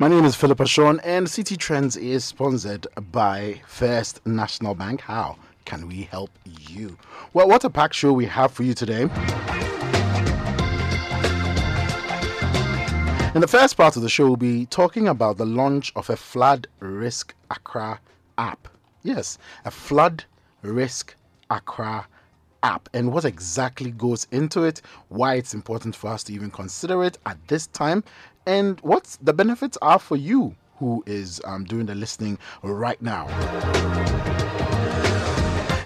My name is Philippa Sean, and Citi Trends is sponsored by First National Bank. How can we help you? Well, what a packed show we have for you today. In the first part of the show, we'll be talking about the launch of a flood risk Accra app. Yes, a flood risk Accra app and what exactly goes into it, why it's important for us to even consider it at this time, and what the benefits are for you who is um, doing the listening right now.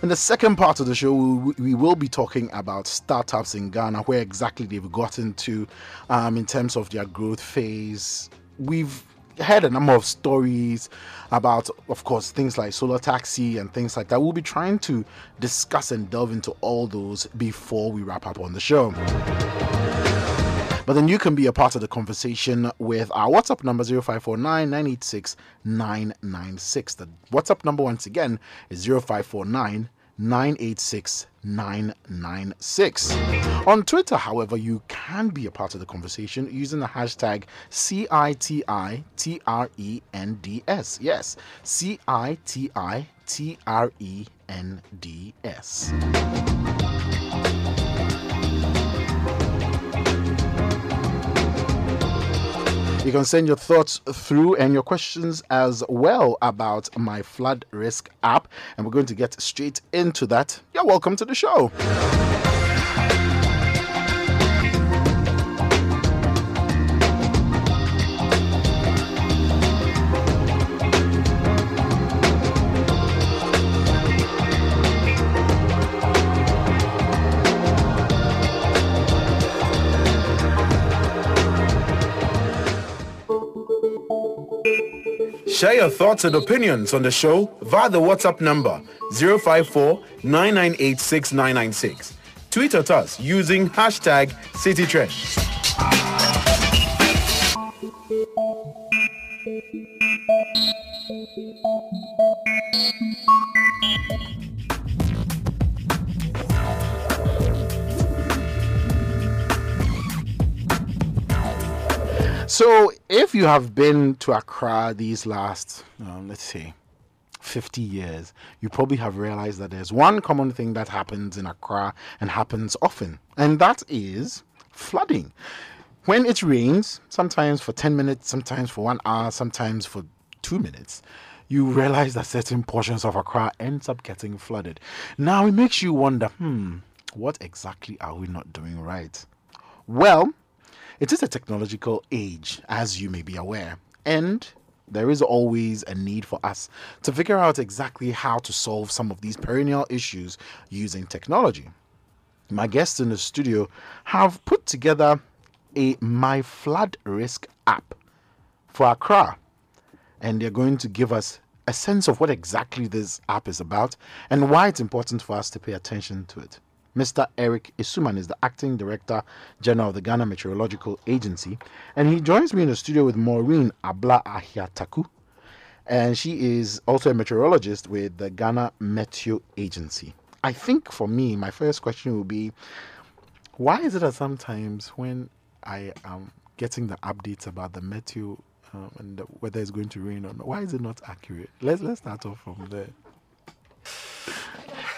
In the second part of the show, we will be talking about startups in Ghana, where exactly they've gotten to um, in terms of their growth phase. We've heard a number of stories about, of course, things like solar taxi and things like that. We'll be trying to discuss and delve into all those before we wrap up on the show. But then you can be a part of the conversation with our WhatsApp number 0549 986 996. The WhatsApp number, once again, is 0549 986 996. On Twitter, however, you can be a part of the conversation using the hashtag CITITRENDS. Yes, CITITRENDS. You can send your thoughts through and your questions as well about my flood risk app. And we're going to get straight into that. You're welcome to the show. Share your thoughts and opinions on the show via the WhatsApp number 054-998-6996. Tweet at us using hashtag CitiTrends. So, if you have been to Accra these last, um, let's say, 50 years, you probably have realized that there's one common thing that happens in Accra and happens often, and that is flooding. When it rains, sometimes for 10 minutes, sometimes for one hour, sometimes for two minutes, you realize that certain portions of Accra ends up getting flooded. Now it makes you wonder, hmm, what exactly are we not doing right? Well, it is a technological age, as you may be aware, and there is always a need for us to figure out exactly how to solve some of these perennial issues using technology. My guests in the studio have put together a My Flood Risk app for Accra, and they're going to give us a sense of what exactly this app is about and why it's important for us to pay attention to it. Mr. Eric Asuman is the acting director general of the Ghana Meteorological Agency, and he joins me in the studio with Maureen Abla Ahiataku, and she is also a meteorologist with the Ghana Meteo Agency. I think for me, my first question will be why is it that sometimes when I am getting the updates about the meteo um, and whether it's going to rain or not, why is it not accurate? Let's let's start off from there.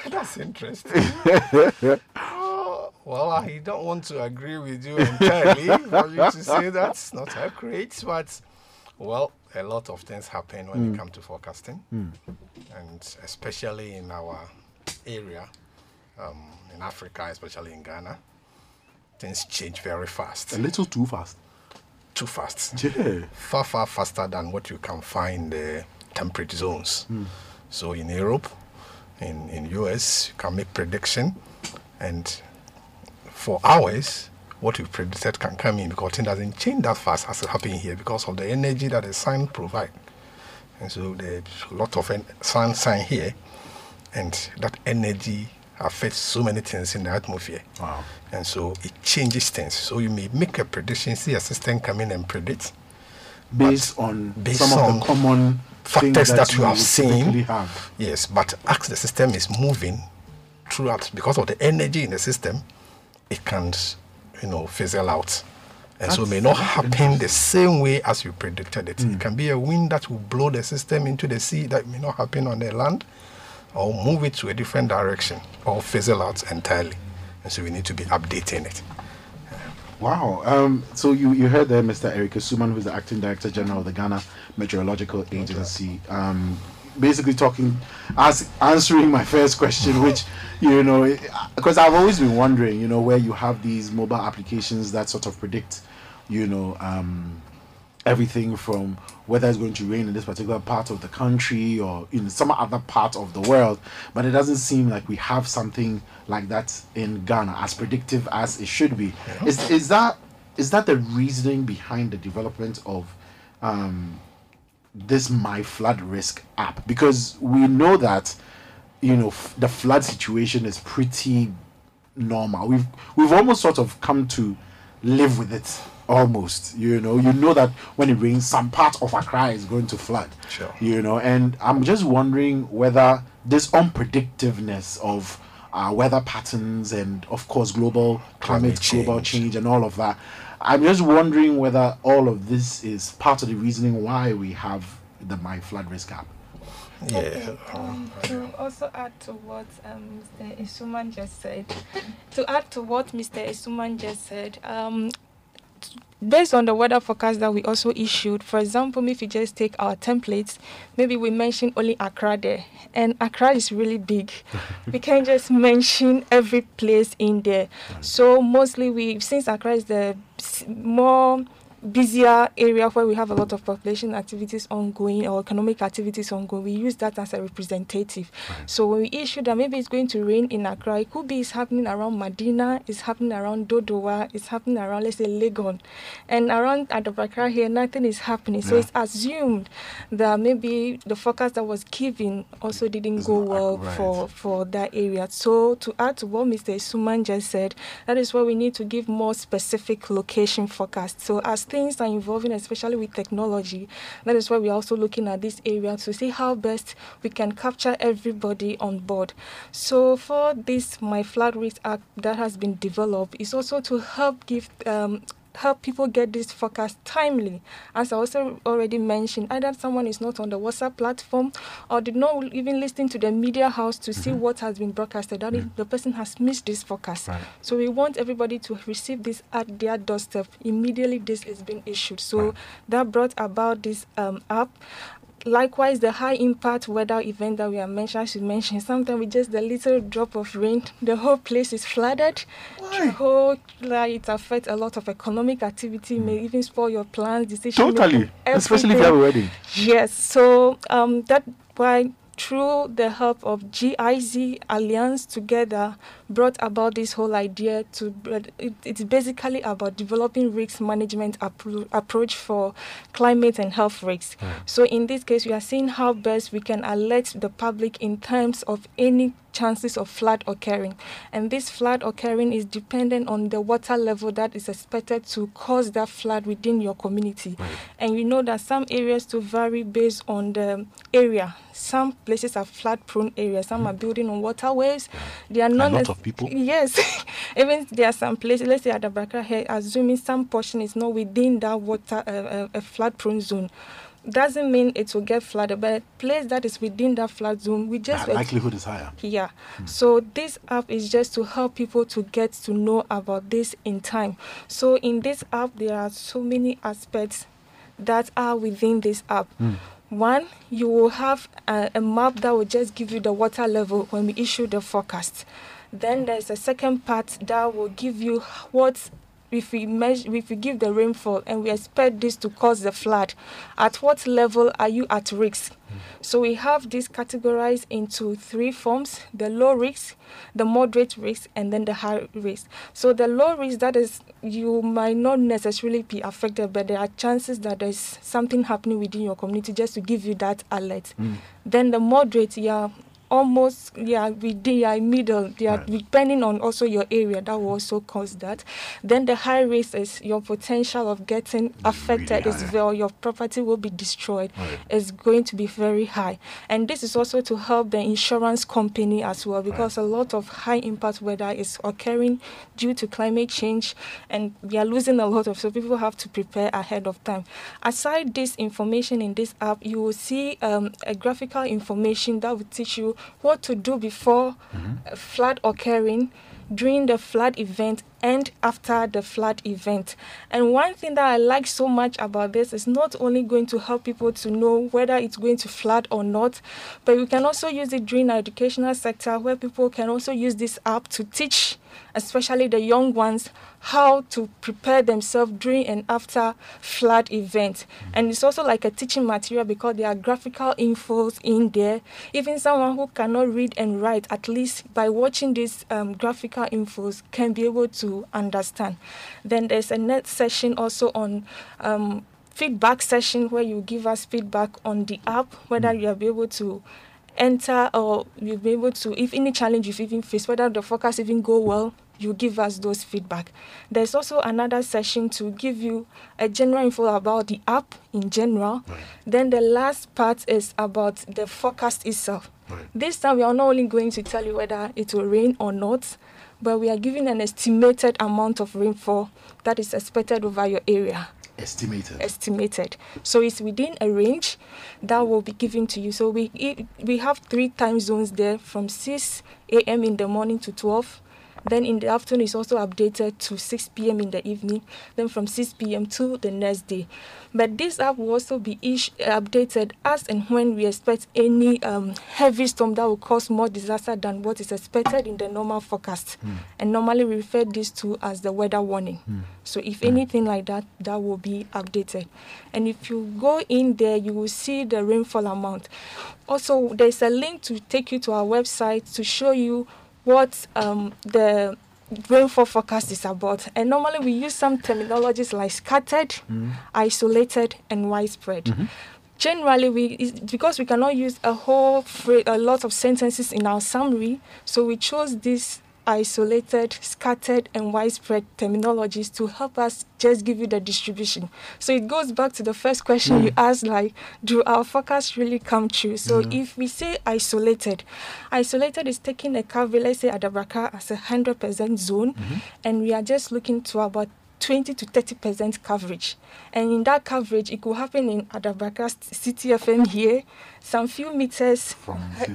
That's interesting. oh, well, I don't want to agree with you entirely for you to say that's not accurate, but well, a lot of things happen when mm. it comes to forecasting, mm. and especially in our area, um, in Africa, especially in Ghana, things change very fast. A little too fast. Too fast. Yeah. Far, far faster than what you can find in the temperate zones. Mm. So in Europe, in in US, you can make prediction, and for hours, what you predicted can come in because it doesn't change that fast as it happened here because of the energy that the sun provide. And so there's a lot of sun sign here, and that energy affects so many things in the atmosphere. Wow. And so it changes things. So you may make a prediction, see a system come in and predict. Based on based some on of the common factors that, that you have seen. Have. Yes, but as the system is moving throughout, because of the energy in the system, it can, you know, fizzle out And so it may not happen the same way as you predicted it. It can be a wind that will blow the system into the sea that may not happen on the land or move it to a different direction or fizzle out entirely. And so we need to be updating it. Wow. Um, so you, you heard there, Mr. Eric Asuman, who's the acting director general of the Ghana Meteorological Agency, um, basically talking, as answering my first question, which you know, because I've always been wondering, you know, where you have these mobile applications that sort of predict, you know, um, everything from whether it's going to rain in this particular part of the country or in some other part of the world. But it doesn't seem like we have something like that in Ghana as predictive as it should be. Is is that is that the reasoning behind the development of um, this My Flood Risk app? Because we know that you know f- the flood situation is pretty normal. We've we've almost sort of come to live with it almost you know you know that when it rains some part of accra is going to flood sure. you know and i'm just wondering whether this unpredictiveness of uh, weather patterns and of course global climate, climate change. global change and all of that i'm just wondering whether all of this is part of the reasoning why we have the my flood risk app yeah. Okay, um, to also add to what um, Mr. Asuman just said, to add to what Mr. Asuman just said, um, based on the weather forecast that we also issued, for example, if you just take our templates, maybe we mention only Accra there, and Accra is really big. we can't just mention every place in there. So mostly we, since Accra is the more busier area where we have a lot of population activities ongoing or economic activities ongoing, we use that as a representative. Right. So when we issue that maybe it's going to rain in Accra, it could be it's happening around Medina, it's happening around Dodowa, it's happening around let's say Legon. And around Adabraka here nothing is happening. Yeah. So it's assumed that maybe the forecast that was given also didn't it's go well right. for, for that area. So to add to what Mr. Suman just said, that is why we need to give more specific location forecast. So as things are evolving, especially with technology. That is why we're also looking at this area to see how best we can capture everybody on board. So for this My Flood Risk App that has been developed is also to help give um, help people get this forecast timely. As I also already mentioned, either someone is not on the WhatsApp platform or did not even listen to the media house to mm-hmm. see what has been broadcasted. That mm-hmm. the person has missed this forecast. Right. So we want everybody to receive this at their doorstep immediately. This is being issued. So right. that brought about this um, app likewise, the high impact weather event that we are mentioned, I should mention, sometimes with just a little drop of rain, the whole place is flooded. Why? The whole, like, it affects a lot of economic activity, mm. may even spoil your plans, decisions. Totally, especially if you have a wedding. Yes, so um, that why through the help of GIZ Alliance together brought about this whole idea to it, it's basically about developing risk management appro- approach for climate and health risks. Mm. So in this case we are seeing how best we can alert the public in terms of any chances of flood occurring. And this flood occurring is dependent on the water level that is expected to cause that flood within your community. Right. And we know that some areas to vary based on the area. Some places are flood prone areas, some mm. are building on waterways. Yeah. They are not. A lot of people. Yes. Even there are some places, let's say at Adabraka here, assuming some portion is not within that water, uh, uh, a flood prone zone doesn't mean it will get flooded, but a place that is within that flood zone, we just that likelihood is higher. Yeah. Hmm. So this app is just to help people to get to know about this in time. So in this app, there are so many aspects that are within this app. Hmm. One, you will have a, a map that will just give you the water level when we issue the forecast. Then there's a second part that will give you what if we measure, if we give the rainfall and we expect this to cause the flood, at what level are you at risk? Mm. So we have this categorized into three forms: the low risk, the moderate risk, and then the high risk. So the low risk, that is, you might not necessarily be affected, but there are chances that there's something happening within your community just to give you that alert. Mm. Then the moderate, yeah, almost yeah we they are middle they are Right. depending on also your area that will also cause that then the high risk is your potential of getting affected is high. very your property will be destroyed Right. is going to be very high and this is also to help the insurance company as well because a lot of high impact weather is occurring due to climate change and we are losing a lot of so people have to prepare ahead of time aside this information in this app you will see um, a graphical information that will teach you what to do before a flood occurring during the flood event and after the flood event. And one thing that I like so much about this is not only going to help people to know whether it's going to flood or not, but we can also use it during our educational sector where people can also use this app to teach, especially the young ones, how to prepare themselves during and after flood event. And it's also like a teaching material because there are graphical infos in there. Even someone who cannot read and write, at least by watching these um, graphical infos, can be able to understand. Then there's a next session also on um, feedback session where you give us feedback on the app, whether you are be able to enter or you'll be able to if any challenge you've even faced whether the forecast even go well you give us those feedback. There's also another session to give you a general info about the app in general. Then the last part is about the forecast itself. Right. this time we are not only going to tell you whether it will rain or not but we are giving an estimated amount of rainfall that is expected over your area Estimated. estimated. So it's within a range that will be given to you. So we we have three time zones there from 6 a.m. in the morning to 12. Then in the afternoon it's also updated to 6 p.m. in the evening. Then from 6 p.m. to the next day. But this app will also be ish, updated as and when we expect any um, heavy storm that will cause more disaster than what is expected in the normal forecast. Hmm. And normally we refer this to as the weather warning. Hmm. So if hmm. anything like that, that will be updated. And if you go in there, you will see the rainfall amount. Also, there's a link to take you to our website to show you what um, the rainfall forecast is about. And normally we use some terminologies like scattered, isolated, and widespread. Generally, we because we cannot use a whole a lot of sentences in our summary, so we chose this isolated, scattered, and widespread terminologies to help us just give you the distribution. So it goes back to the first question you hmm. asked, like, do our forecasts really come true? So hmm. if we say isolated, isolated is taking a coverage, let's say Adabraka as a hundred percent zone, mm-hmm. and we are just looking to about 20 to 30 percent coverage. And in that coverage, it could happen in Adabraka Citi FM here, some few meters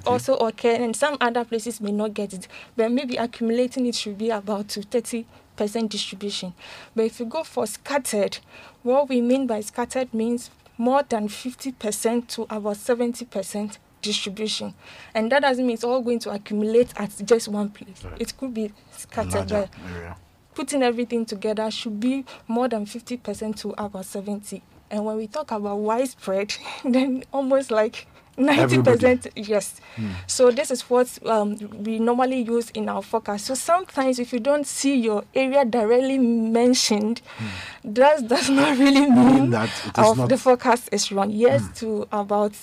also occur, and some other places may not get it. But maybe accumulating it should be about to 30 percent distribution. But if you go for scattered, what we mean by scattered means more than 50 percent to about 70 percent distribution and that doesn't mean it's all going to accumulate at just one place Right. it could be scattered area. Putting everything together should be more than 50% to about 70 and when we talk about widespread then almost like 90% yes. So this is what um, we normally use in our forecast. So sometimes if you don't see your area directly mentioned that does not really mean that of not- the forecast is wrong. Yes to about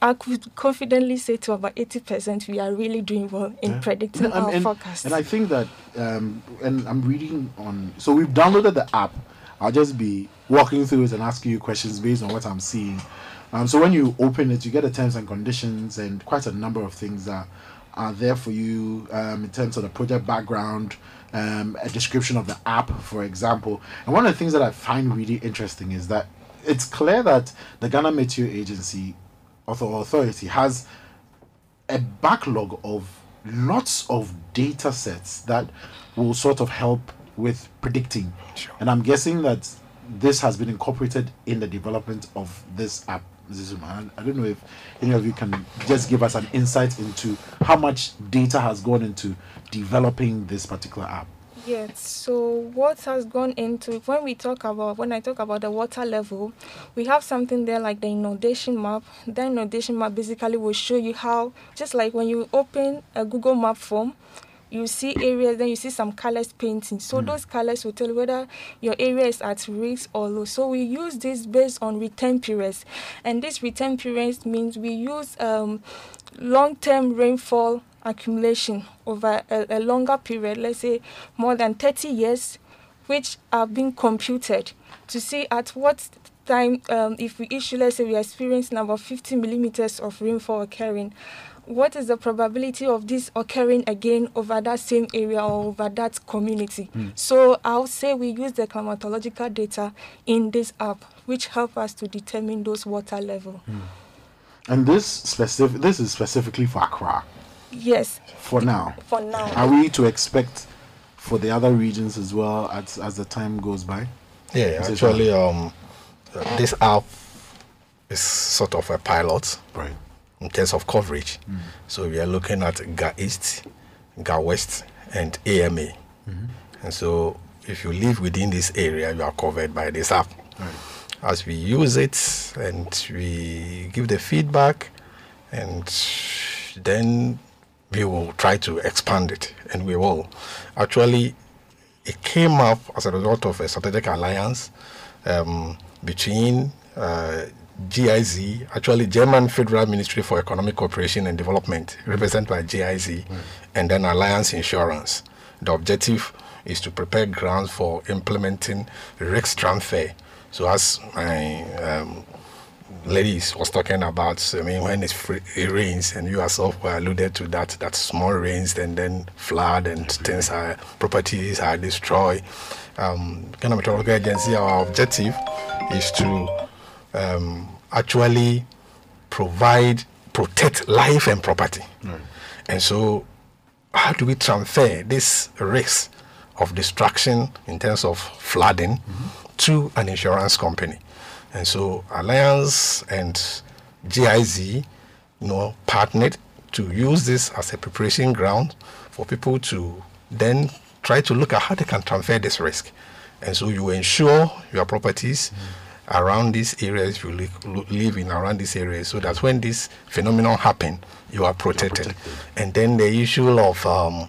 I could confidently say to about 80% we are really doing well in Yeah. predicting No, our and, forecast. And I think that, um, and I'm reading on. So we've downloaded the app. I'll just be walking through it and asking you questions based on what I'm seeing. Um, so when you open it, you get the terms and conditions and quite a number of things that are there for you um, in terms of the project background, um, a description of the app, for example. And one of the things that I find really interesting is that it's clear that the Ghana Meteo Agency authority has a backlog of lots of data sets that will sort of help with predicting. Sure. And I'm guessing that this has been incorporated in the development of this app. Zizuma. I don't know if any of you can just give us an insight into how much data has gone into developing this particular app. Yes. So what has gone into when we talk about when I talk about the water level, we have something there like the inundation map. The inundation map basically will show you how just like when you open a Google map form, you see areas, then you see some colors painting. So Mm. those colors will tell you whether your area is at risk or low. So we use this based on return periods, and this return periods means we use um, long-term rainfall accumulation over a, a longer period, let's say more than 30 years, which are being computed to see at what time, um, if we issue, let's say we are experiencing about 50 millimeters of rainfall occurring, what is the probability of this occurring again over that same area or over that community? So I'll say we use the climatological data in this app, which help us to determine those water level. And this specific this is specifically for Accra Yes, for now. for now. Are we to expect for the other regions as well as as the time goes by? Yeah, Is it actually, um, this app is sort of a pilot Right. in terms of coverage. So we are looking at GA East, GA West, and AMA. And so if you live within this area, you are covered by this app. Right. As we use it and we give the feedback, and then we will try to expand it, and we will. Actually, it came up as a result of a strategic alliance um, between uh, GIZ, actually German Federal Ministry for Economic Cooperation and Development, represented by GIZ, and then Alliance Insurance. The objective is to prepare grounds for implementing risk transfer. So as my um, ladies was talking about, I mean, when it's free, it rains, and you yourself were alluded to that, that small rains and then flood and things are, properties are destroyed. Um, Ghana Meteorological Agency, our objective is to um, actually provide, protect life and property. And so, how do we transfer this risk of destruction in terms of flooding to an insurance company? And so, Alliance and GIZ, you know, partnered to use this as a preparation ground for people to then try to look at how they can transfer this risk. And so, you ensure your properties around these areas, you li- live in around these areas, so that when this phenomenon happen, you are protected. protected. And then the issue of um,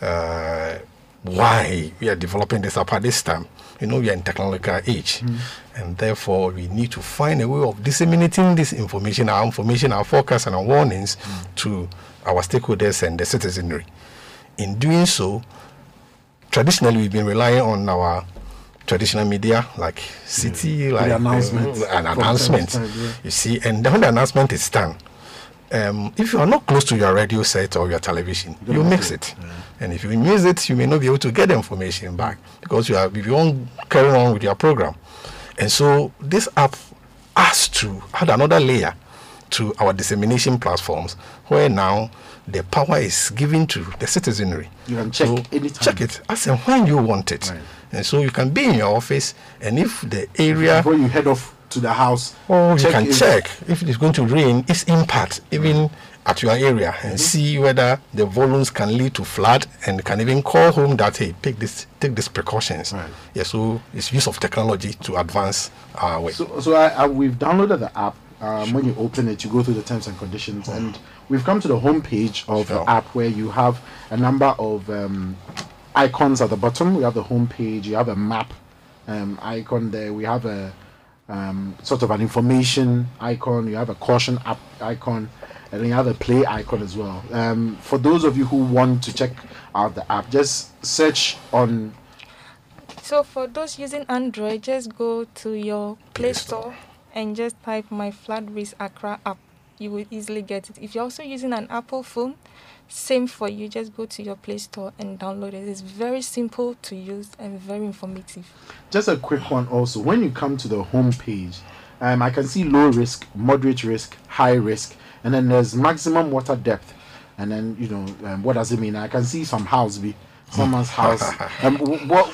uh, why we are developing this up at this time. You know, we are in technological age, and therefore we need to find a way of disseminating this information, our information, our forecasts, and our warnings to our stakeholders and the citizenry. In doing so, traditionally we've been relying on our traditional media like city like announcements. uh, an From time to announcement time, yeah. you see and when the announcement is done um, if you are not close to your radio set or your television you mix to, it and if you miss it you may not be able to get the information back because you are if you won't carry on with your program and so this app has to add another layer to our dissemination platforms where now the power is given to the citizenry. You can check anytime. Check it as and when you want it. Right. And so you can be in your office and if the area Before you head off to the house, or you can if- check if it is going to rain, its impact even at your area and see whether the volumes can lead to flood and can even call home that hey take this take these precautions. Right. Yeah, so it's use of technology to advance our way. So, so I, I, we've downloaded the app. Um, When you open it, you go through the terms and conditions, and we've come to the home page of the app where you have a number of um, icons at the bottom. We have the home page. You have a map um, icon there. We have a um, sort of an information icon. You have a caution app icon, and then you have a play icon as well. Um, for those of you who want to check out the app, just search on So for those using Android, just go to your Play Play Store. Store and just type my Flood Risk Accra app. You will easily get it. If you're also using an Apple phone, same for you. Just go to your Play Store and download it. It's very simple to use and very informative. Just a quick one also. When you come to the home page, um, I can see low risk, moderate risk, high risk, and then there's maximum water depth. And then, you know, um, what does it mean? I can see some house be someone's house. Um, what,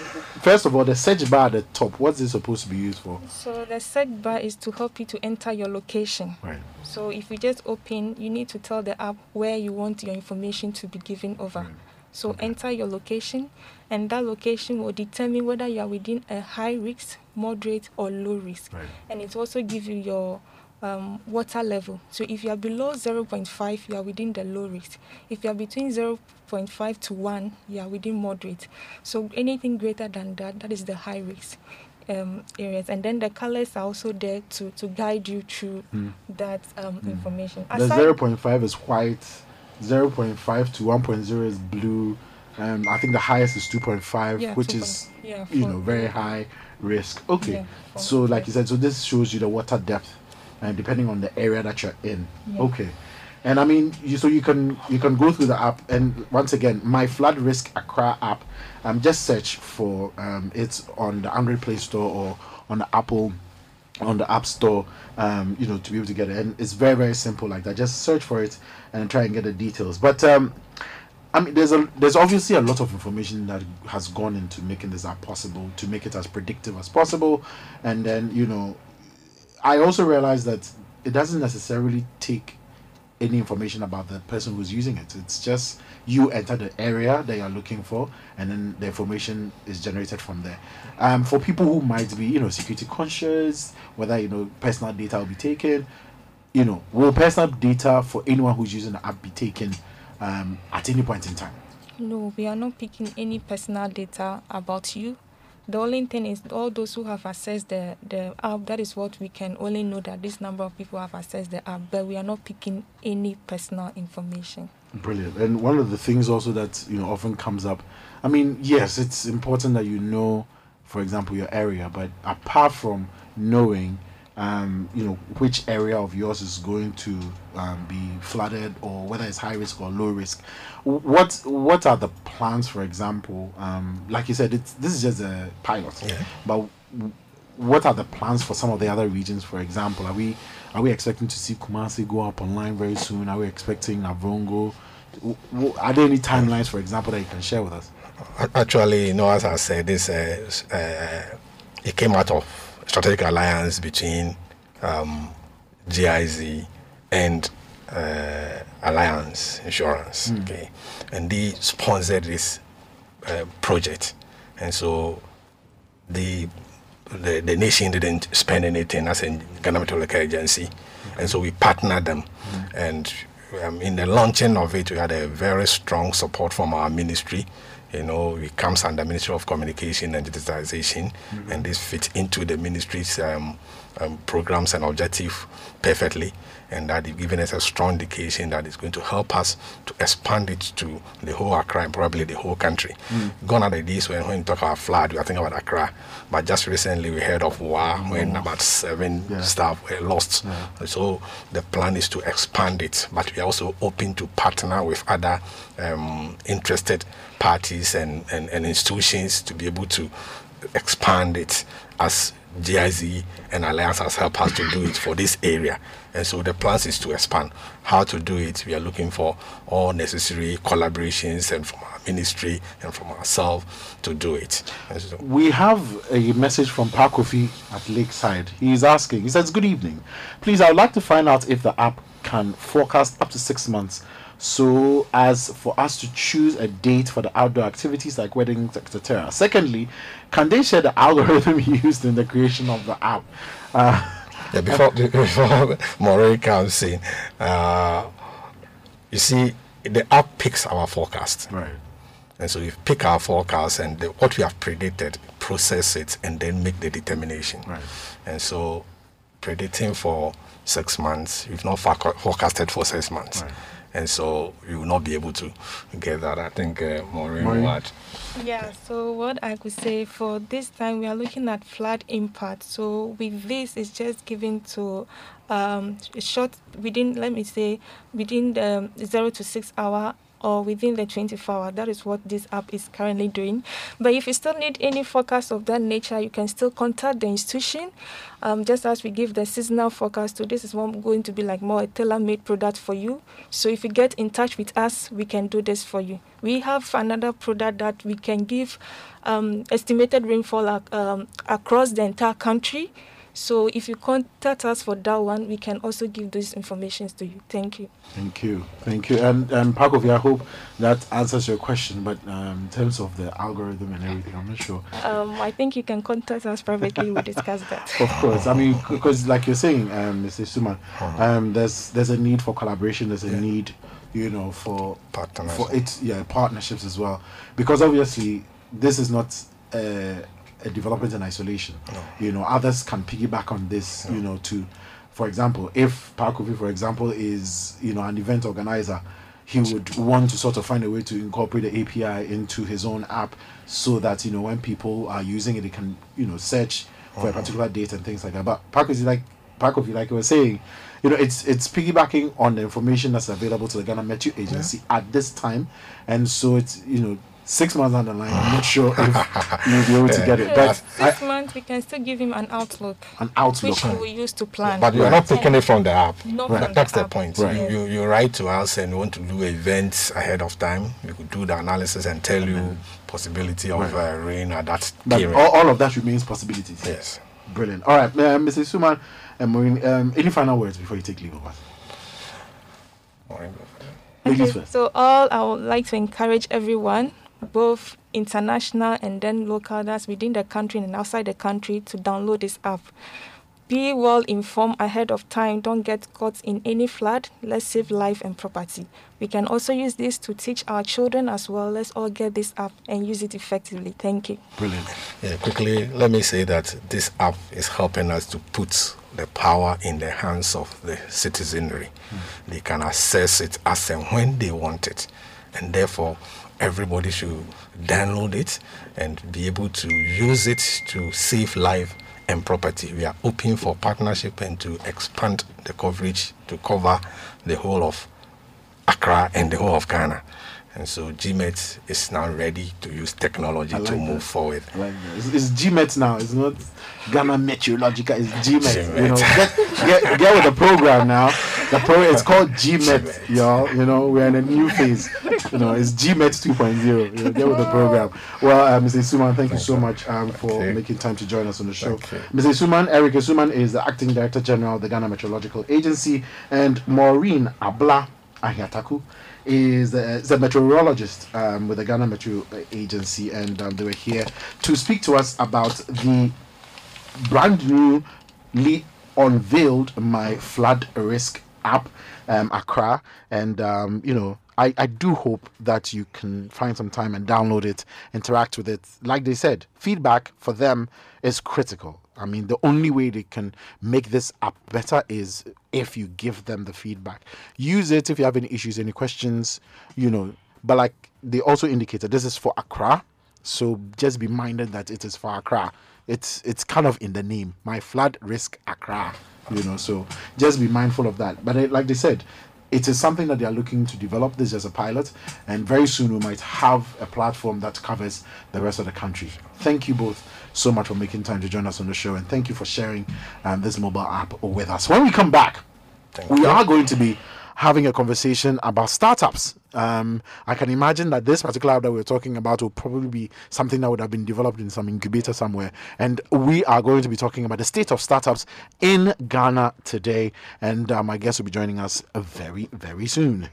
first of all, the search bar at the top, what's it supposed to be used for? So the search bar is to help you to enter your location. Right. So if you just open, you need to tell the app where you want your information to be given over. So enter your location, and that location will determine whether you are within a high risk, moderate, or low risk. Right. And it also gives you your um, water level. So if you are below 0.5, you are within the low risk. If you are between 0.5 to 1, you are within moderate. So anything greater than that, that is the high risk. Um, areas and then the colors are also there to, to guide you through mm. that um, mm. information. The 0.5 is white, 0.5 to 1.0 is blue, um, I think the highest is 2.5, yeah, which 2. is yeah, you know very high risk. Okay, yeah, so like you said, so this shows you the water depth, and depending on the area that you're in. Okay, and I mean, you, so you can you can go through the app, and once again, my flood risk Accra app. Um, just search for um, it's on the Android Play Store or on the Apple on the app store um, you know to be able to get it. And it's very very simple like that. Just search for it and try and get the details. But um I mean, there's a there's obviously a lot of information that has gone into making this app possible to make it as predictive as possible, and then you know, I also realized that it doesn't necessarily take any information about the person who's using it. It's just you enter the area that you're looking for, and then the information is generated from there. Um, for people who might be, you know, security conscious, whether you know personal data will be taken, you know, will personal data for anyone who's using the app be taken? um, at any point in time? No, we are not picking any personal data about you. The only thing is all those who have accessed the, the app, that is what we can only know that this number of people have accessed the app, but we are not picking any personal information. Brilliant. And one of the things also that you know often comes up, I mean, yes, it's important that you know, for example, your area, but apart from knowing, um, you know which area of yours is going to um, be flooded or whether it's high risk or low risk what what are the plans for example um, like you said it's this is just a pilot yeah. but what are the plans for some of the other regions for example? Are we are we expecting to see kumasi go up online very soon? Are we expecting navrongo? Are there any timelines for example that you can share with us? Actually you know as i said this uh, uh, it came out of strategic alliance between um, GIZ and uh, Alliance Insurance. Mm. Okay, and they sponsored this uh, project, and so the, the the nation didn't spend anything as a Ghana Meteorological Agency, okay. and so we partnered them, mm. and um, in the launching of it, we had a very strong support from our ministry you know, it comes under Ministry of Communication and Digitization, mm-hmm. and this fits into the ministry's um, um, programs and objective perfectly. And that is giving us a strong indication that it's going to help us to expand it to the whole Accra and probably the whole country. Mm. Gone are the days when, when you talk about flood, we are thinking about Accra. But just recently we heard of war mm. when about seven yeah. staff were lost. Yeah. So the plan is to expand it, but we are also open to partner with other um, interested parties and, and, and institutions to be able to expand it as GIZ and Alliance has helped us to do it for this area. And so the plans is to expand. How to do it, we are looking for all necessary collaborations and from our ministry and from ourselves to do it. So we have a message from Pakofi at Lakeside. He is asking, he says, Good evening. Please, I would like to find out if the app can forecast up to six months so as for us to choose a date for the outdoor activities like weddings, etc. Secondly, can they share the algorithm used in the creation of the app? Uh, yeah, before before Maureen comes in, uh, you see, the app picks our forecast. Right. And so we pick our forecast and the, what we have predicted, process it, and then make the determination. Right. And so predicting for six months, we've not forecasted for six months. Right and so you will not be able to get that. I think uh, Maureen, Maureen. what? Yeah, so what I could say for this time, we are looking at flood impact. So with this, it's just given to um, short within, let me say, within the zero to six hour or within the 24 hour. That is what this app is currently doing. But if you still need any forecast of that nature, you can still contact the institution. Um, just as we give the seasonal forecast to this is one going to be like more a tailor-made product for you. So if you get in touch with us, we can do this for you. We have another product that we can give um, estimated rainfall um, across the entire country So if you contact us for that one, we can also give those informations to you. Thank you. Thank you. Thank you. And and Pakofi, I hope that answers your question. But um, in terms of the algorithm and everything, I'm not sure. Um, I think you can contact us privately. we'll discuss that. Of course. I mean, because like you're saying, um, Mr. Suman, um, there's there's a need for collaboration. There's a Yeah. need, you know, for Partners. for it yeah partnerships as well because obviously this is not uh, development in isolation. You know others can piggyback on this you know to for example if Pakofi for example is you know an event organizer he would want to sort of find a way to incorporate the api into his own app so that you know when people are using it they can you know search for a uh-huh. particular date and things like that. But Pakofi is like Pakofi like you were saying you know it's it's piggybacking on the information that's available to the ghana metro agency at this time. And so it's you know six months down the line i'm not sure if you'll be able to get it but six I, months, we can still give him an outlook, an outlook which we will use to plan. But you're not picking it from the app. Not That- from That's the the app. point. Right. You, you you write to us and you want to do events ahead of time. We could do the analysis and tell you possibility of uh, rain at that but period. all, all of that remains possibilities yes. brilliant all right uh, mrs suman and Maureen, um, any final words before you take leave of us ladies Okay, first so all I would like to encourage everyone, both international and then local, that's within the country and outside the country, to download this app. Be well informed ahead of time. Don't get caught in any flood. Let's save life and property. We can also use this to teach our children as well. Let's all get this app and use it effectively. Thank you. brilliant Yeah, quickly, let me say that this app is helping us to put the power in the hands of the citizenry. Hmm. They can access it as and when they want it. And therefore, everybody should download it and be able to use it to save life and property. We are open for partnership and to expand the coverage to cover the whole of Accra and the whole of Ghana. And so GMET is now ready to use technology I to like move that. forward. I like that. It's, it's GMET now. It's not Ghana Meteorological. It's GMET. You know, get, get, get with the program now. The pro it's called GMET, y'all. You know, we're in a new phase. You know, it's GMET 2.0. You know, get with the program. Well, uh, Mr. Suman, thank you so much um, for making time to join us on the show. Mr. Suman, Eric Suman is the acting director general of the Ghana Meteorological Agency, and Maureen Abla Ahiataku is the, is a meteorologist um, with the Ghana Meteo Agency, and um, they were here to speak to us about the brand newly unveiled my flood risk app, um, Accra, and um, you know. I, I do hope that you can find some time and download it, interact with it. Like they said, feedback for them is critical. I mean, the only way they can make this app better is if you give them the feedback. Use it if you have any issues, any questions, you know. But like they also indicated, this is for Accra, so just be minded that it is for Accra. It's it's kind of in the name, my flood risk Accra, you know. So just be mindful of that. But it, like they said, it is something that they are looking to develop this as a pilot, and very soon we might have a platform that covers the rest of the country. Thank you both so much for making time to join us on the show, and thank you for sharing um, this mobile app with us. When we come back, Thank we you. are going to be having a conversation about startups. Um, I can imagine that this particular app that we're talking about will probably be something that would have been developed in some incubator somewhere. And we are going to be talking about the state of startups in Ghana today. And uh, my guest will be joining us very, very soon.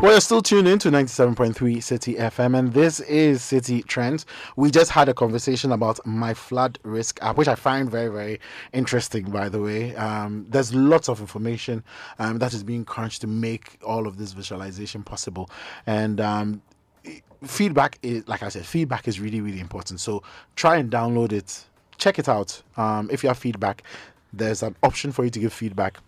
Well, you're still tuned in to 97.3 Citi FM, and this is Citi Trends. We just had a conversation about my flood risk app, which I find very, very interesting, by the way. Um, there's lots of information um, that is being crunched to make all of this visualization possible. And um, feedback is, like I said, feedback is really, really important. So try and download it, check it out. Um, if you have feedback, there's an option for you to give feedback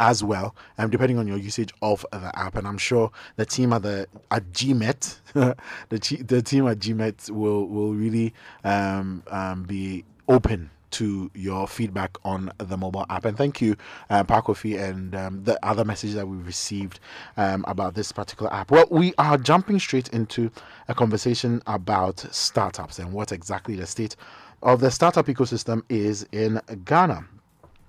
as well, um, depending on your usage of the app. And I'm sure the team at the at GMET, the the team at GMET will will really um, um, be open to your feedback on the mobile app. And thank you, uh, Pakofi, and um, the other message that we received um, about this particular app. Well, we are jumping straight into a conversation about startups and what exactly the state of the startup ecosystem is in Ghana.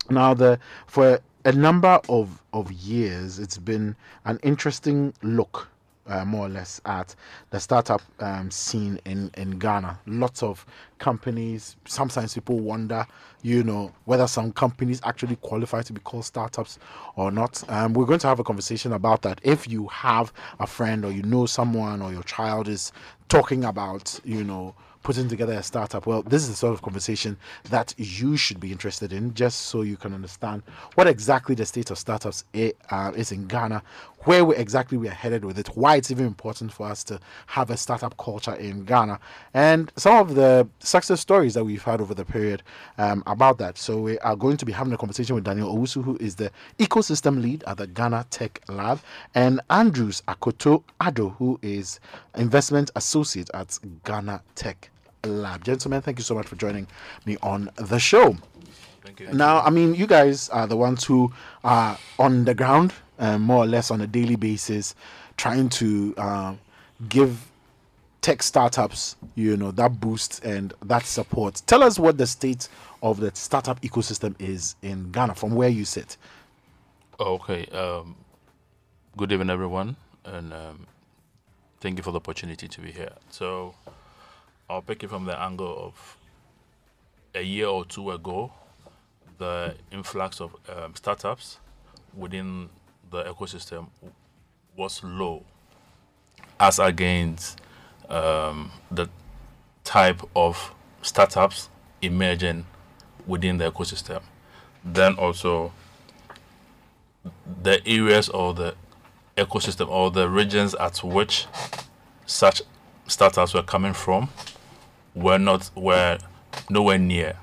Now, the for a number of, of years, it's been an interesting look, uh, more or less, at the startup um, scene in, in Ghana. Lots of companies, sometimes people wonder, you know, whether some companies actually qualify to be called startups or not. Um, we're going to have a conversation about that. If you have a friend or you know someone or your child is talking about, you know, putting together a startup, well, this is the sort of conversation that you should be interested in, just so you can understand what exactly the state of startups uh, is in Ghana, where we exactly we are headed with it, why it's even important for us to have a startup culture in Ghana, and some of the success stories that we've had over the period um, about that. So we are going to be having a conversation with Daniel Owusu, who is the ecosystem lead at the Ghana Tech Lab, and Andrews Akoto Ado, who is investment associate at Ghana Tech Lab. Gentlemen, thank you so much for joining me on the show. Thank you. Now, I mean, you guys are the ones who are on the ground, uh, more or less on a daily basis, trying to uh, give tech startups, you know, that boost and that support. Tell us what the state of the startup ecosystem is in Ghana from where you sit. Okay. Um, good evening, everyone, and um, thank you for the opportunity to be here. So, I'll pick it from the angle of a year or two ago, the influx of um, startups within the ecosystem was low, as against um, the type of startups emerging within the ecosystem. Then also the areas or the ecosystem or the regions at which such startups were coming from were not were nowhere near.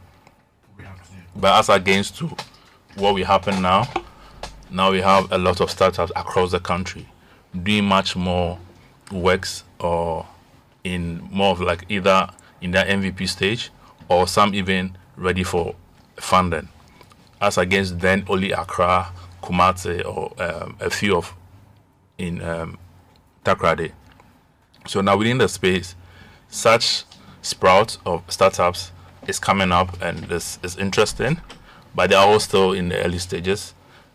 But as against to what will happen now, now we have a lot of startups across the country doing much more works or in more of like either in their MVP stage or some even ready for funding. As against then only Accra, Kumasi, or um, a few of in um, Takoradi. So now within the space, such sprout of startups is coming up and this is interesting, but they are all still in the early stages.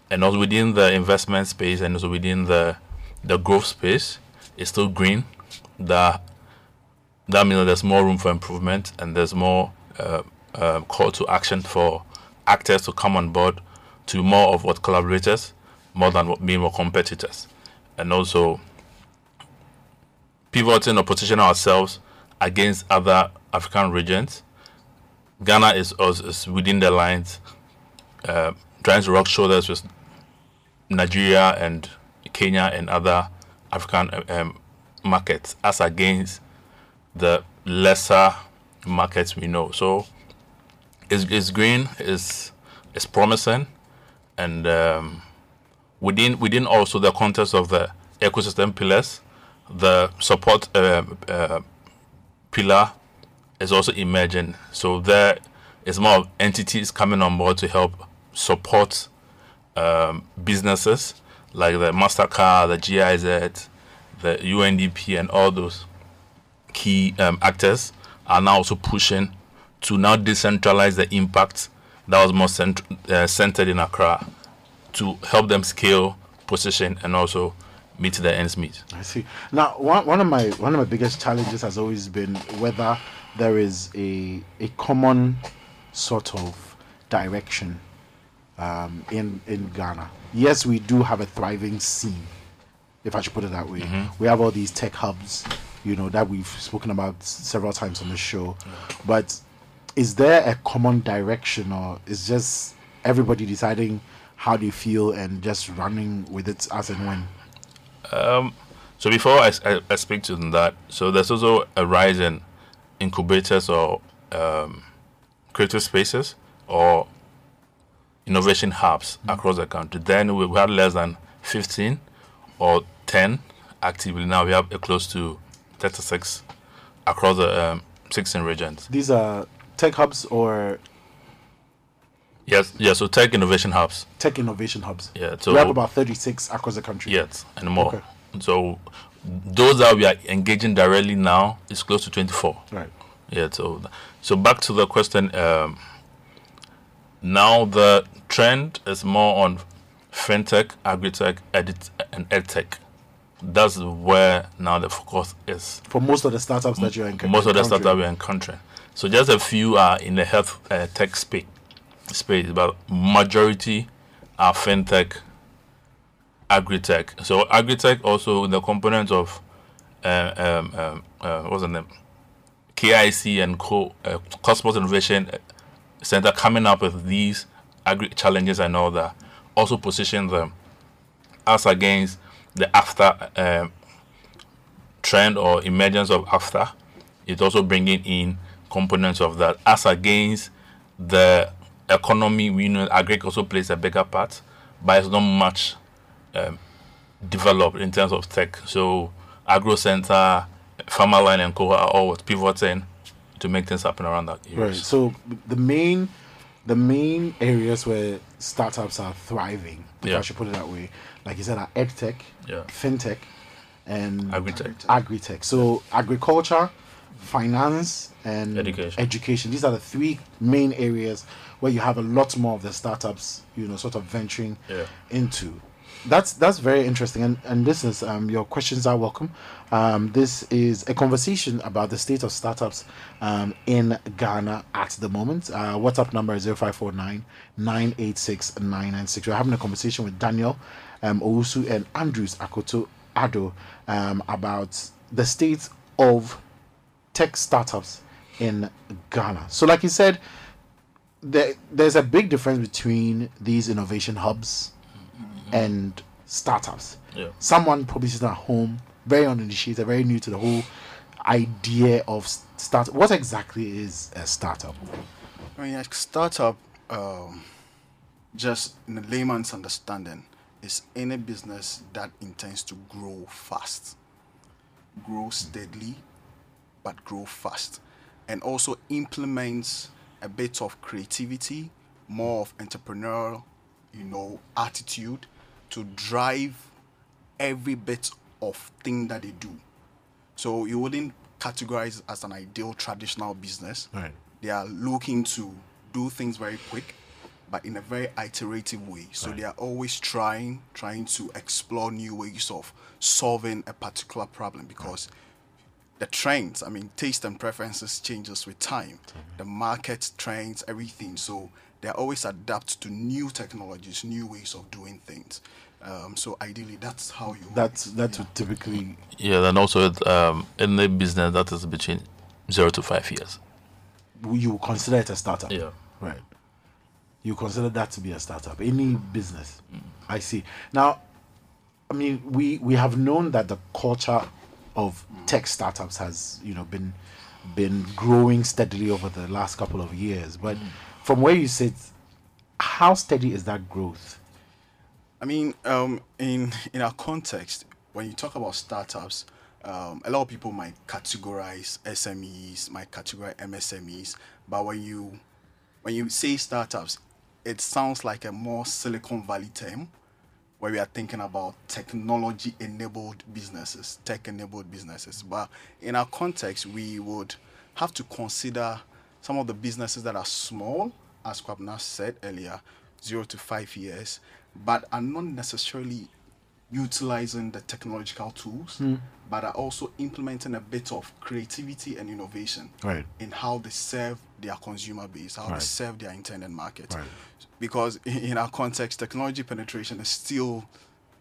And also within the investment space and also within the the growth space, it's still green. The that means there's more room for improvement and there's more uh, uh, call to action for actors to come on board to more of what collaborators more than what being more competitors and also pivoting or positioning ourselves against other African regions. Ghana is, is within the lines, uh, trying to rock shoulders with Nigeria and Kenya and other African um, markets as against the lesser markets we know. So it's, it's green, it's, it's promising, and um, within within also the context of the ecosystem pillars, the support uh, uh, pillar is also emerging. So there is more entities coming on board to help support um, businesses like the Mastercard, the GIZ, the UNDP, and all those key um, actors are now also pushing to now decentralize the impact that was more cent- uh, centered in Accra to help them scale, position, and also meet the ends meet. I see. Now, one, one of my one of my biggest challenges has always been whether there is a a common sort of direction um, in in Ghana. Yes, we do have a thriving scene if I should put it that way. We have all these tech hubs, you know, that we've spoken about several times on the show. But is there a common direction, or is just everybody deciding how they feel and just running with it as and when? So before I, I, I speak to that, so there's also a rise in incubators or um, creative spaces or innovation hubs across the country. Then we had less than 15 or 10 actively. Now we have a close to 36 across the um, 16 regions. These are tech hubs or Yes, yeah. So tech innovation hubs. tech innovation hubs. Yeah. So we have about 36 across the country. Yes, and more. Okay. So those that we are engaging directly now is close to 24. Right. Yeah. So so back to the question. Um, now the trend is more on fintech, agritech, edit, and edtech. That's where now the focus is. For most of the startups that you're encountering. Most of the that we're encountering. So just a few are in the health uh, tech space, space, but majority are fintech, agritech. So agritech also the components of uh, um, um, uh, what's the name? KIC and Co uh, Kosmos Innovation Center coming up with these agri challenges and all that. Also position them as against the after um, trend or emergence of after it's also bringing in components of that as against the economy we know agri also plays a bigger part but it's not much um, developed in terms of tech so AgroCenta farmer line and co are always pivoting to make things happen around that area. Right. So the main the main areas where startups are thriving, if Yeah. I should put it that way, like you said, are edtech, Yeah. fintech, and Agritech. agritech. So agriculture, finance, and Education. education. These are the three main areas where you have a lot more of the startups, you know, sort of venturing Yeah. into. That's that's very interesting, and and this is um, your questions are welcome. Um, this is a conversation about the state of startups um, in Ghana at the moment. Uh, WhatsApp number is 0549 986 996. We're having a conversation with Daniel um, Owusu and Andrews Akoto Ado um, about the state of tech startups in Ghana. So, like you said, there, there's a big difference between these innovation hubs and startups. Yeah. Someone probably sitting at home, very uninitiated, very new to the whole idea of start. What exactly is a startup? I mean, a startup, um, just in a layman's understanding, is any business that intends to grow fast, grow steadily, but grow fast, and also implements a bit of creativity, more of entrepreneurial, you know, attitude to drive every bit of thing that they do. So you wouldn't categorize as an ideal traditional business. Right. They are looking to do things very quick, but in a very iterative way. So they are always trying, trying to explore new ways of solving a particular problem because the trends, I mean, taste and preferences changes with time. The market trends, everything. So they always adapt to new technologies, new ways of doing things. Um, so ideally, that's how you. That's that would typically Yeah, then also um, in the business that is between zero to five years. you consider it a startup. Yeah. Right. You consider that to be a startup. Any business. I see. Now, I mean, we we have known that the culture of tech startups has, you know, been been growing steadily over the last couple of years. But from where you sit, how steady is that growth? I mean, um, in in our context, when you talk about startups, um, a lot of people might categorize SMEs, might categorize MSMEs, but when you when you say startups, it sounds like a more Silicon Valley term, where we are thinking about technology-enabled businesses, tech-enabled businesses. But in our context, we would have to consider some of the businesses that are small, as Kwabena said earlier, zero to five years, but are not necessarily utilizing the technological tools, hmm. but are also implementing a bit of creativity and innovation Right. in how they serve their consumer base, how Right. they serve their intended market. Right. Because in our context, technology penetration is still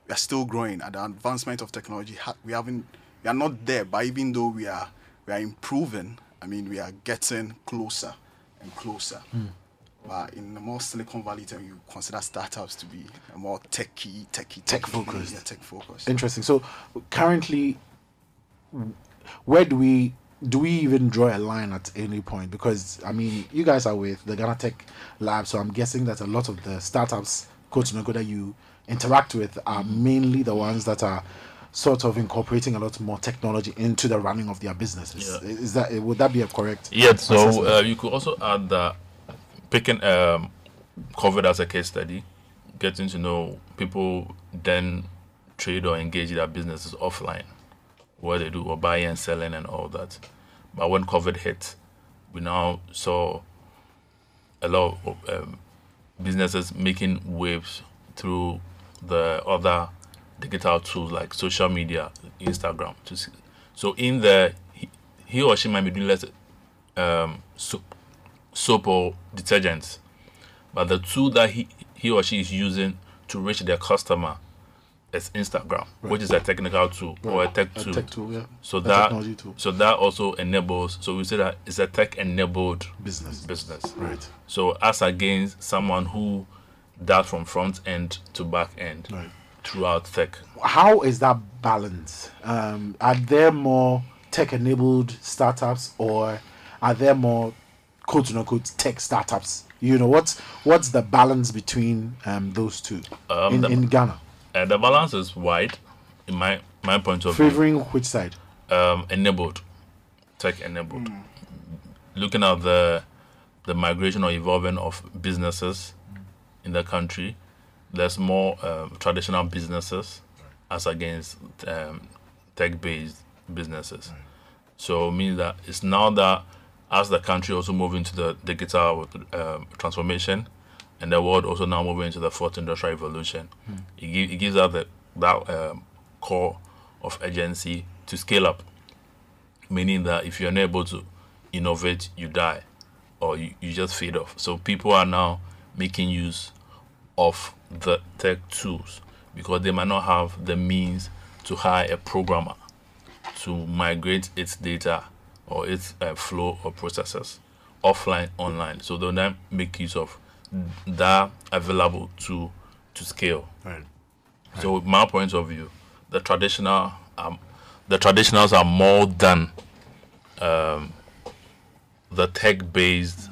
we are still growing. At the advancement of technology, we haven't, we are not there. But even though we are, we are improving. I mean, we are getting closer and closer. Hmm. But in the more Silicon Valley term, you consider startups to be a more techy, techy, Tech focused. Yeah, tech focused. Interesting. So currently, where do we do we even draw a line at any point? Because I mean, you guys are with the Ghana Tech Lab, so I'm guessing that a lot of the startups, Coach Nogo, that you interact with are mainly the ones that are sort of incorporating a lot more technology into the running of their businesses. Yeah. Is that would that be a correct? Yeah, so uh, you could also add that picking um, COVID as a case study, getting to know people then trade or engage their businesses offline, where they do or buying and selling and all that. But when COVID hit, we now saw a lot of um, businesses making waves through the other digital tools like social media, Instagram. So in there, he, he or she might be doing less um, soap, soap or detergents, but the tool that he, he or she is using to reach their customer is Instagram, which is a technical tool or a tech A tool. tech tool, yeah. So A that tool. so that also enables. So we say that it's a tech enabled Business. business. Right. So as against someone who does from front end to back end Right. throughout tech. how is that balance? Um, are there more tech-enabled startups, or are there more quote unquote tech startups? You know, what's what's the balance between um, those two Um, in, the- in Ghana? Uh, the balance is wide, in my my point of view. Favoring which side? um, enabled, tech enabled. Looking at the the migration or evolving of businesses in the country, there's more um, traditional businesses as against um, tech-based businesses. So it means that it's now that as the country also moving to the digital um, transformation, and the world also now moving into the fourth industrial revolution, it, gi- it gives us the, that um, core of agency to scale up meaning that if you're not able to innovate, you die or you, you just fade off. So people are now making use of the tech tools because they might not have the means to hire a programmer to migrate its data or its uh, flow of processes offline, online. So they'll then make use of that available to to scale. Right. So, with my point of view, the traditional, um, the traditionals are more than um, the tech-based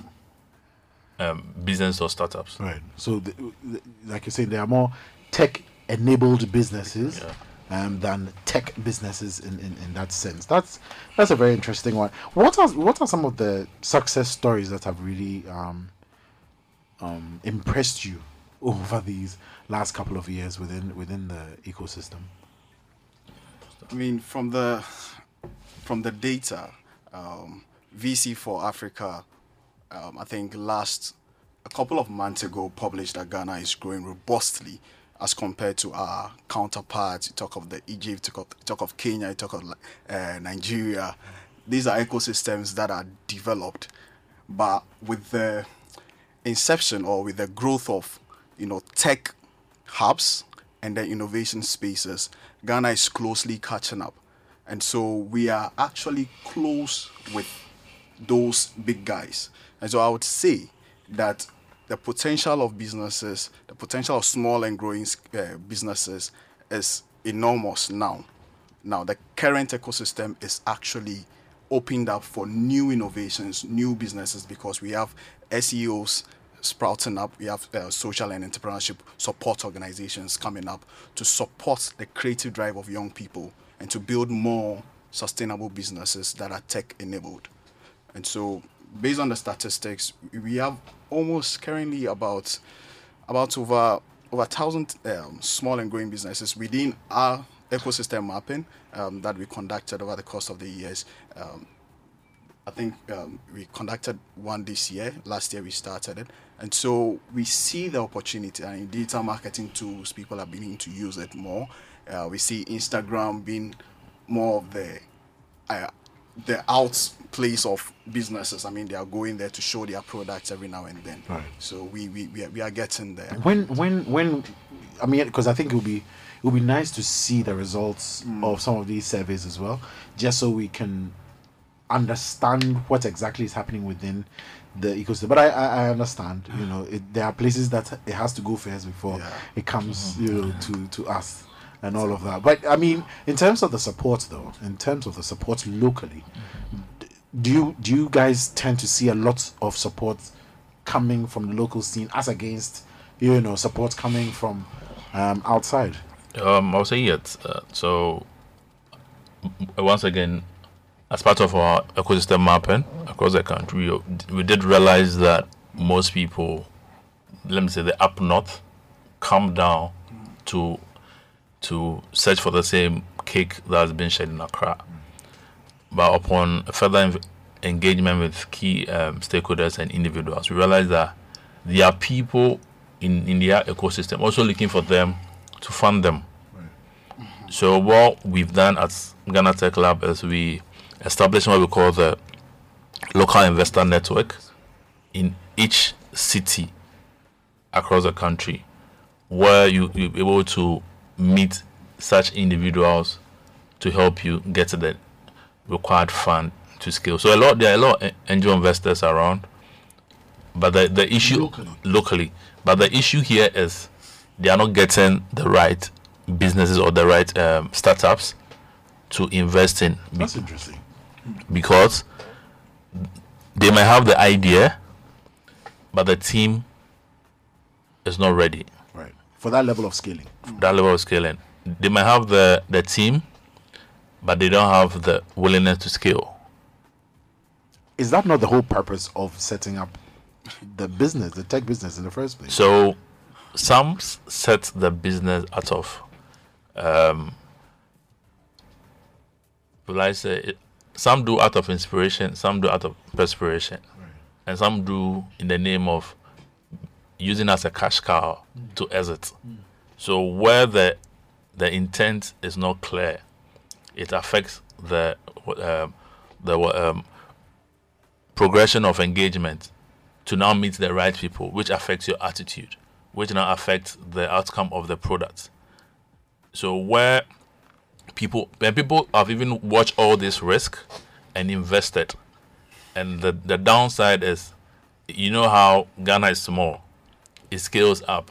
um, business or startups. Right. So, the, the, like you're saying, there are more tech-enabled businesses um, than tech businesses in, in, in that sense. That's that's a very interesting one. What are what are some of the success stories that have really um, um, impressed you over these last couple of years within within the ecosystem? I mean, from the from the data, um, VC for Africa, um, I think last a couple of months ago published that Ghana is growing robustly as compared to our counterparts. You talk of the Egypt, you talk of, talk of Kenya, you talk of uh, Nigeria. These are ecosystems that are developed, but with the inception or with the growth of you know tech hubs and the innovation spaces, Ghana is closely catching up. And so we are actually close with those big guys. And so I would say that the potential of businesses, the potential of small and growing uh, businesses is enormous now. Now, the current ecosystem is actually opened up for new innovations, new businesses, because we have SEOs sprouting up. We have uh, social and entrepreneurship support organizations coming up to support the creative drive of young people and to build more sustainable businesses that are tech enabled. And so, based on the statistics, we have almost currently about about over over a thousand um, small and growing businesses within our ecosystem mapping um, that we conducted over the course of the years. Um, I think um, we conducted one this year. Last year we started it, and so we see the opportunity. And in digital marketing tools, people are beginning to use it more. Uh, we see Instagram being more of the uh, the out place of businesses. I mean, they are going there to show their products every now and then. Right. So we we, we, are, we are getting there. When when when I mean, because I think it would be it would be nice to see the results of some of these surveys as well, just so we can understand what exactly is happening within the ecosystem. But I, I, I understand, you know, it, there are places that it has to go first before Yeah. it comes, you know, to to us and all of that. But I mean, in terms of the support, though, in terms of the support locally, do you do you guys tend to see a lot of support coming from the local scene as against, you know, support coming from um, outside? Um, I'll say yes. Uh, so, once again, as part of our ecosystem mapping across the country, we, did realize that most people, let me say, the up north, come down to to search for the same cake that has been shared in Accra. But upon further en- engagement with key um, stakeholders and individuals, we realized that there are people in, in their ecosystem also looking for them to fund them. So what we've done at Ghana Tech Lab is we established what we call the local investor network in each city across the country where you, you'll be able to meet such individuals to help you get the required fund to scale. So a lot there are a lot of angel investors around, but the, the issue Locally. locally, but the issue here is they are not getting the right businesses or the right um, startups to invest in That's interesting. Because they might have the idea, but the team is not ready Right. For that level of scaling. that level of scaling. They might have the the team, but they don't have the willingness to scale. Is that not the whole purpose of setting up the business, the tech business in the first place? So some set the business out of um will I say some do out of inspiration, some do out of perspiration. And some do in the name of using as a cash cow to exit. So where the the intent is not clear, it affects the um, the um, progression of engagement to now meet the right people, which affects your attitude, which now affects the outcome of the product. So where people people have even watched all this risk and invested, and the, the downside is you know how Ghana is small, it scales up.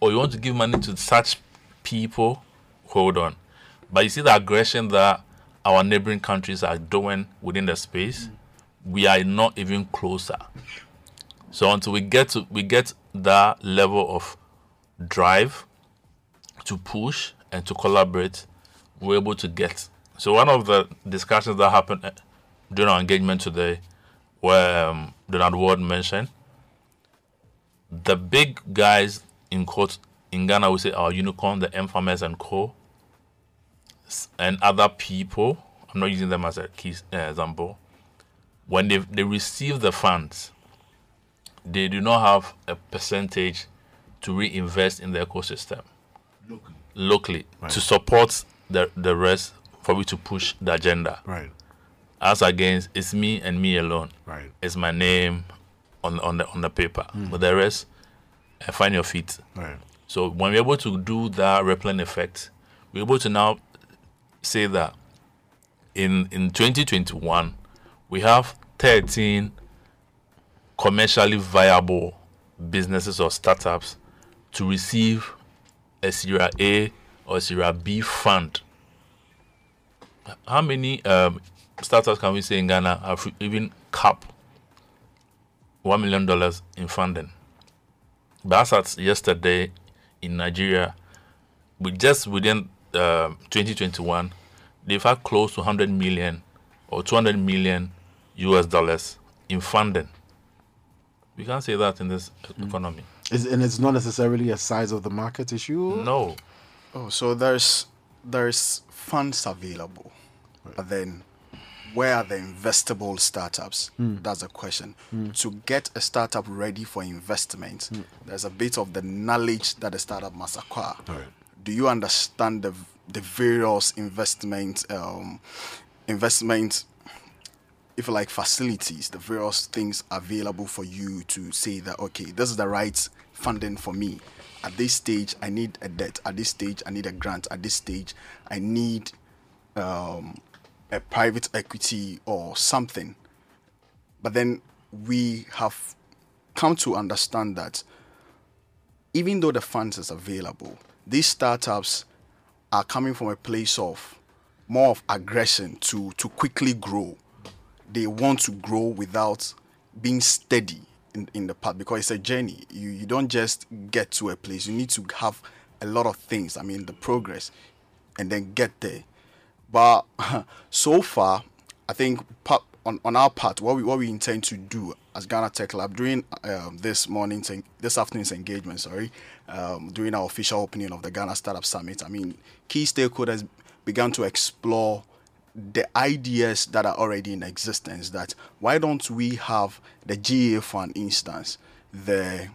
Or you want to give money to such people, hold on. But you see the aggression that our neighboring countries are doing within the space, we are not even closer. So until we get to we get that level of drive to push and to collaborate, we're able to get. So one of the discussions that happened uh, during our engagement today, where um, Donald Ward mentioned, the big guys in quote in Ghana we say our unicorn, the infamous and co, and other people. I'm not using them as a key uh, example. When they they receive the funds, they do not have a percentage to reinvest in the ecosystem locally to support the the rest for me to push the agenda. Right. As against it's me and me alone. Right. It's my name on on the on the paper. But the rest, uh, find your feet. Right. So when we're able to do that rippling effect, we're able to now say that in in 2021 we have 13 commercially viable businesses or startups to receive a Series A or Series B fund. How many um, startups can we say in Ghana have even cap one million dollars in funding? But as yesterday in Nigeria, we just within um 2021, they've had close to 100 million or 200 million US dollars in funding. We can't say that in this e- economy. Is, and it's not necessarily a size of the market issue. No. Oh, so there's there's funds available, but then where are the investable startups? Hmm. That's the question. Hmm. To get a startup ready for investment, hmm. there's a bit of the knowledge that the startup must acquire. Right. Do you understand the the various investment um, investment if like facilities, the various things available for you to say that okay, this is the right funding for me. At this stage, I need a debt. At this stage, I need a grant. At this stage, I need um, a private equity or something. But then we have come to understand that even though the funds is available, these startups are coming from a place of more of aggression to to quickly grow. They want to grow without being steady in, in the path because it's a journey. You you don't just get to a place. You need to have a lot of things. I mean the progress and then get there. But so far, I think part, on, on our part, what we what we intend to do as Ghana Tech Lab during um, this morning's this afternoon's engagement, sorry, um, during our official opening of the Ghana Startup Summit. I mean, key stakeholders began to explore the ideas that are already in existence. That why don't we have the GA fund instance, the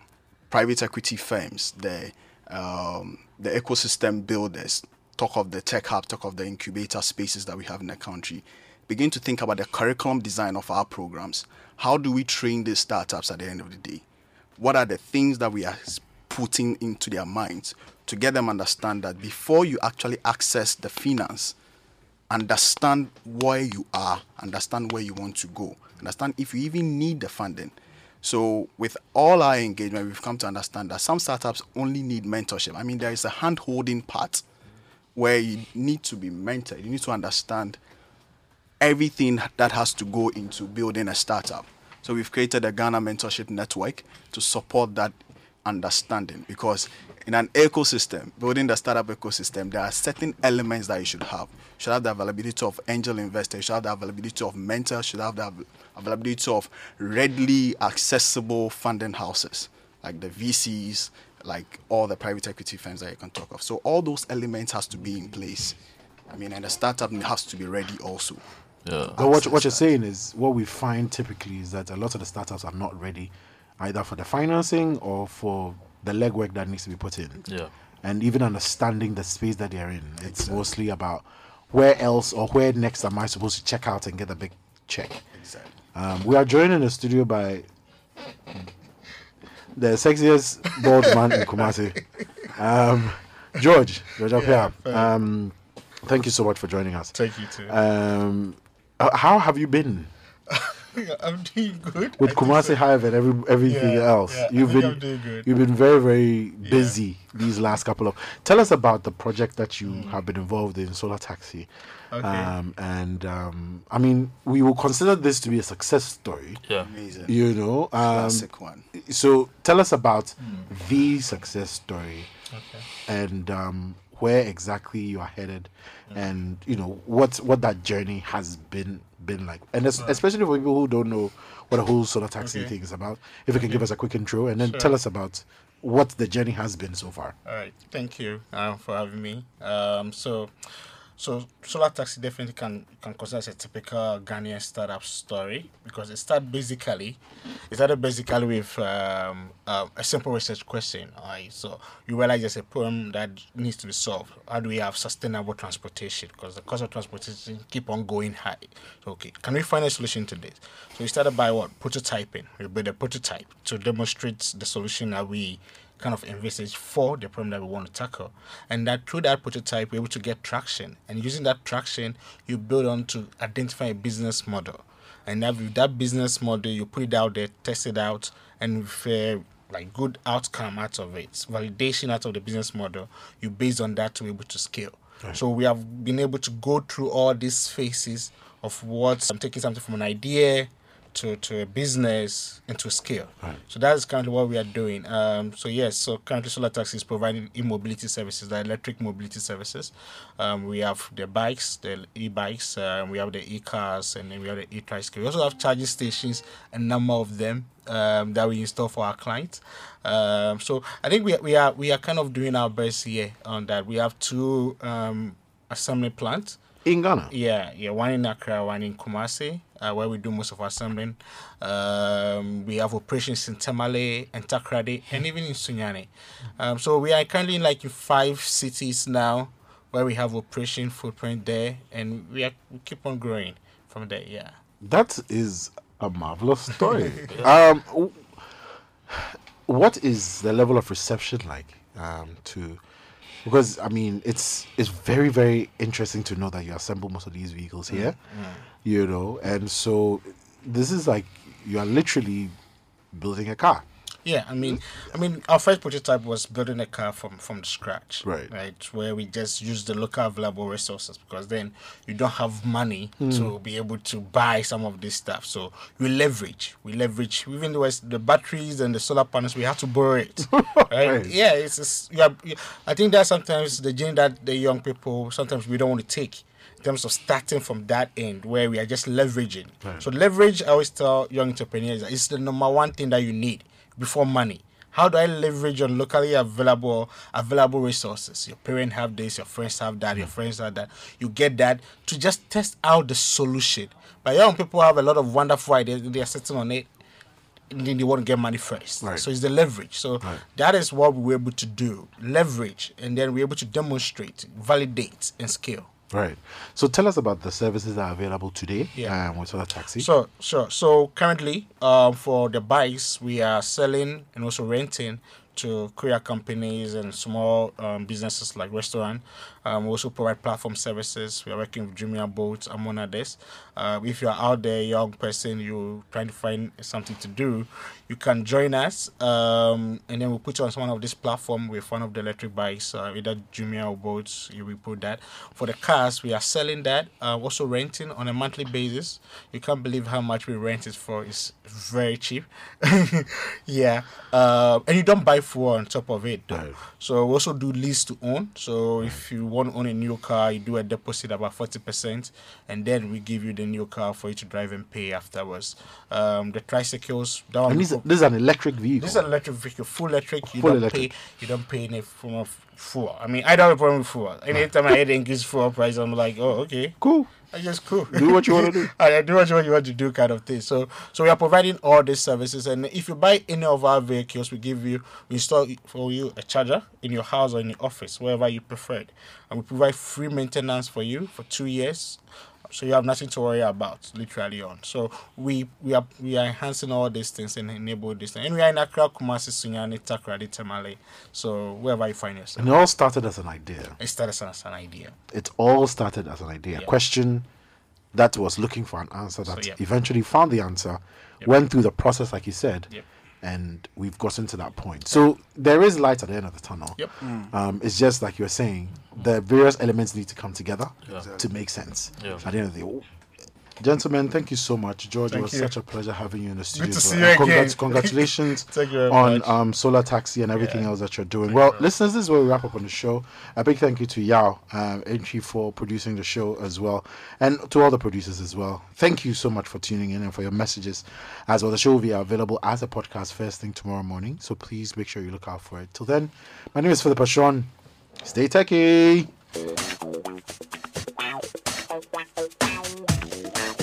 private equity firms, the um, the ecosystem builders, talk of the tech hub, talk of the incubator spaces that we have in the country begin to think about the curriculum design of our programs. How do we train these startups at the end of the day? What are the things that we are putting into their minds to get them understand that before you actually access the finance, understand where you are, understand where you want to go, understand if you even need the funding. So with all our engagement, we've come to understand that some startups only need mentorship. I mean, there is a hand-holding part where you need to be mentored. You need to understand everything that has to go into building a startup. So we've created a Ghana Mentorship Network to support that understanding because in an ecosystem, building the startup ecosystem, there are certain elements that you should have. You should have the availability of angel investors, you should have the availability of mentors, you should have the availability of readily accessible funding houses like the VCs, like all the private equity firms that you can talk of. So all those elements has to be in place. I mean, and the startup has to be ready also. Yeah. But what, what you're saying is what we find typically is that a lot of the startups are not ready either for the financing or for the legwork that needs to be put in. Yeah. And even understanding the space that they're in. It's mostly about where else or where next am I supposed to check out and get a big check. Exactly. Um, we are joined in the studio by the sexiest bald man in Kumasi, um, George. George Appiah. Um, thank you so much for joining us. Thank you too. Um, h- how have you been I'm doing good. with I Kumasi so. Hive and every everything Yeah, else? yeah, you've been I'm doing good. you've been very very busy these last couple of. Tell us about the project that you have been involved in, Solar Taxi. Mm. Okay. Um, and um, I mean, we will consider this to be a success story. Yeah. Amazing. You know, um, Classic one. so tell us about Hmm. the success story Okay. and um, where exactly you are headed Hmm. and you know what what that journey has been been like and es- especially for people who don't know what a whole solar taxi Okay. thing is about if you can give us a quick intro and then Sure. tell us about what the journey has been so far All right. Thank you uh, for having me. Um, so, so solar taxi definitely can can consider as a typical Ghanaian startup story because it started basically, it started basically with um, uh, a simple research question. Right. So you realize there's a problem that needs to be solved. How do we have sustainable transportation? Because the cost of transportation keep on going high. So, okay, can we find a solution to this? So we started by what prototyping. We built a prototype to demonstrate the solution that we kind of envisage for the problem that we want to tackle. And that through that prototype, we're able to get traction. And using that traction, you build on to identify a business model. And that with that business model, you put it out there, test it out, and with a like good outcome out of it, validation out of the business model, you based on that to be able to scale. So we have been able to go through all these phases of what I'm taking something from an idea to, to a business and to scale. So that's currently what we are doing. Um, so yes, so currently Solar Taxi is providing e-mobility services, the electric mobility services. Um, we have the bikes, the e-bikes, um, we have the e-cars, and then we have the e-tricycle. We also have charging stations, a number of them um, that we install for our clients. Um, so I think we, we are we are kind of doing our best here on that. We have two um, assembly plants. in ghana Yeah, yeah, one in Accra, one in Kumasi, uh, where we do most of our assembling. Um, we have operations in Tamale and Takoradi, and even in Sunyani. Um, so we are currently in like five cities now, where we have operation footprint there, and we are we keep on growing from there. Yeah. That is a marvelous story. um, what is the level of reception like um, to? Because I mean, it's it's very very interesting to know that you assemble most of these vehicles here, you know, and so this is like you are literally building a car. Yeah, I mean, I mean, our first prototype was building a car from from the scratch, Right. Right, where we just use the local available resources because then you don't have money hmm. to be able to buy some of this stuff. So we leverage, we leverage. Even though it's the batteries and the solar panels, we have to borrow it, right? Right. Yeah, it's. are, you- I think that sometimes the gene that the young people sometimes we don't want to take. Terms of starting from that end where we are just leveraging. So leverage, I always tell young entrepreneurs, is the number one thing that you need before money. How do I leverage on locally available available resources? Your parents have this, your friends have that, your friends have that. You get that to just test out the solution. But young people have a lot of wonderful ideas, they are sitting on it, and then they want to get money first. Right. So it's the leverage. So that is what we were able to do: leverage, and then we're able to demonstrate, validate, and scale. Right. So tell us about the services that are available today Yeah. um, with Solar Taxi. So, sure. So currently, um, for the bikes, we are selling and also renting to courier companies and small um, businesses like restaurant. Um, we also provide platform services. We are working with Jumia Bolts, among others. Uh, if you are out there, young person, you trying to find something to do, you can join us, um, and then we'll put you on one of these platform with one of the electric bikes, uh, either Jumia or Bolts. You will put that. For the cars, we are selling that. Uh, also renting on a monthly basis. You can't believe how much we rent it for. It's very cheap. yeah, uh, and you don't buy fuel on top of it. Though. So we also do lease to own. So if you want to own a new car, you do a deposit about forty percent, and then we give you the new car for you to drive and pay afterwards. Um, the tricycles. That one this, this is an electric vehicle. this is an electric vehicle, full electric. You Full don't electric. pay. You don't pay any form of fuel. I mean, I don't have a problem with fuel. Anytime I hear the increase fuel price, I'm like, oh, okay, cool. I just cool. Do what you wanna do. I do what you want- you want to do, kind of thing. So, so we are providing all these services, and if you buy any of our vehicles, we give you, we install for you a charger in your house or in your office, wherever you prefer it, and we provide free maintenance for you for two years. So you have nothing to worry about, literally on. So we we are we are enhancing all these things and enable this thing. And we are in Accra, Kumasi, Sunyani, Takoradi, Tamale. So wherever you find yourself, And it all started as an idea. it started as an idea. It all started as an idea. Yeah. Question that was looking for an answer that yeah. eventually found the answer, went through the process, like you said, Yep. And we've gotten to that point. So there is light at the end of the tunnel. Yep. Um, it's just like you were saying, the various elements need to come together Yeah. to make sense. Yeah. At the end of the day. Gentlemen, thank you so much. George, thank it was you. such a pleasure having you in the studio. Good to see you again. Congrats, congratulations on um, Solar Taxi and everything yeah. else that you're doing. Thank well, you listeners, this is where we wrap up on the show. A big thank you to Yao um, Entry for producing the show as well, and to all the producers as well. Thank you so much for tuning in and for your messages as well. The show will be available as a podcast first thing tomorrow morning, so please make sure you look out for it. Till then, my name is Philip Ashon. Stay techie.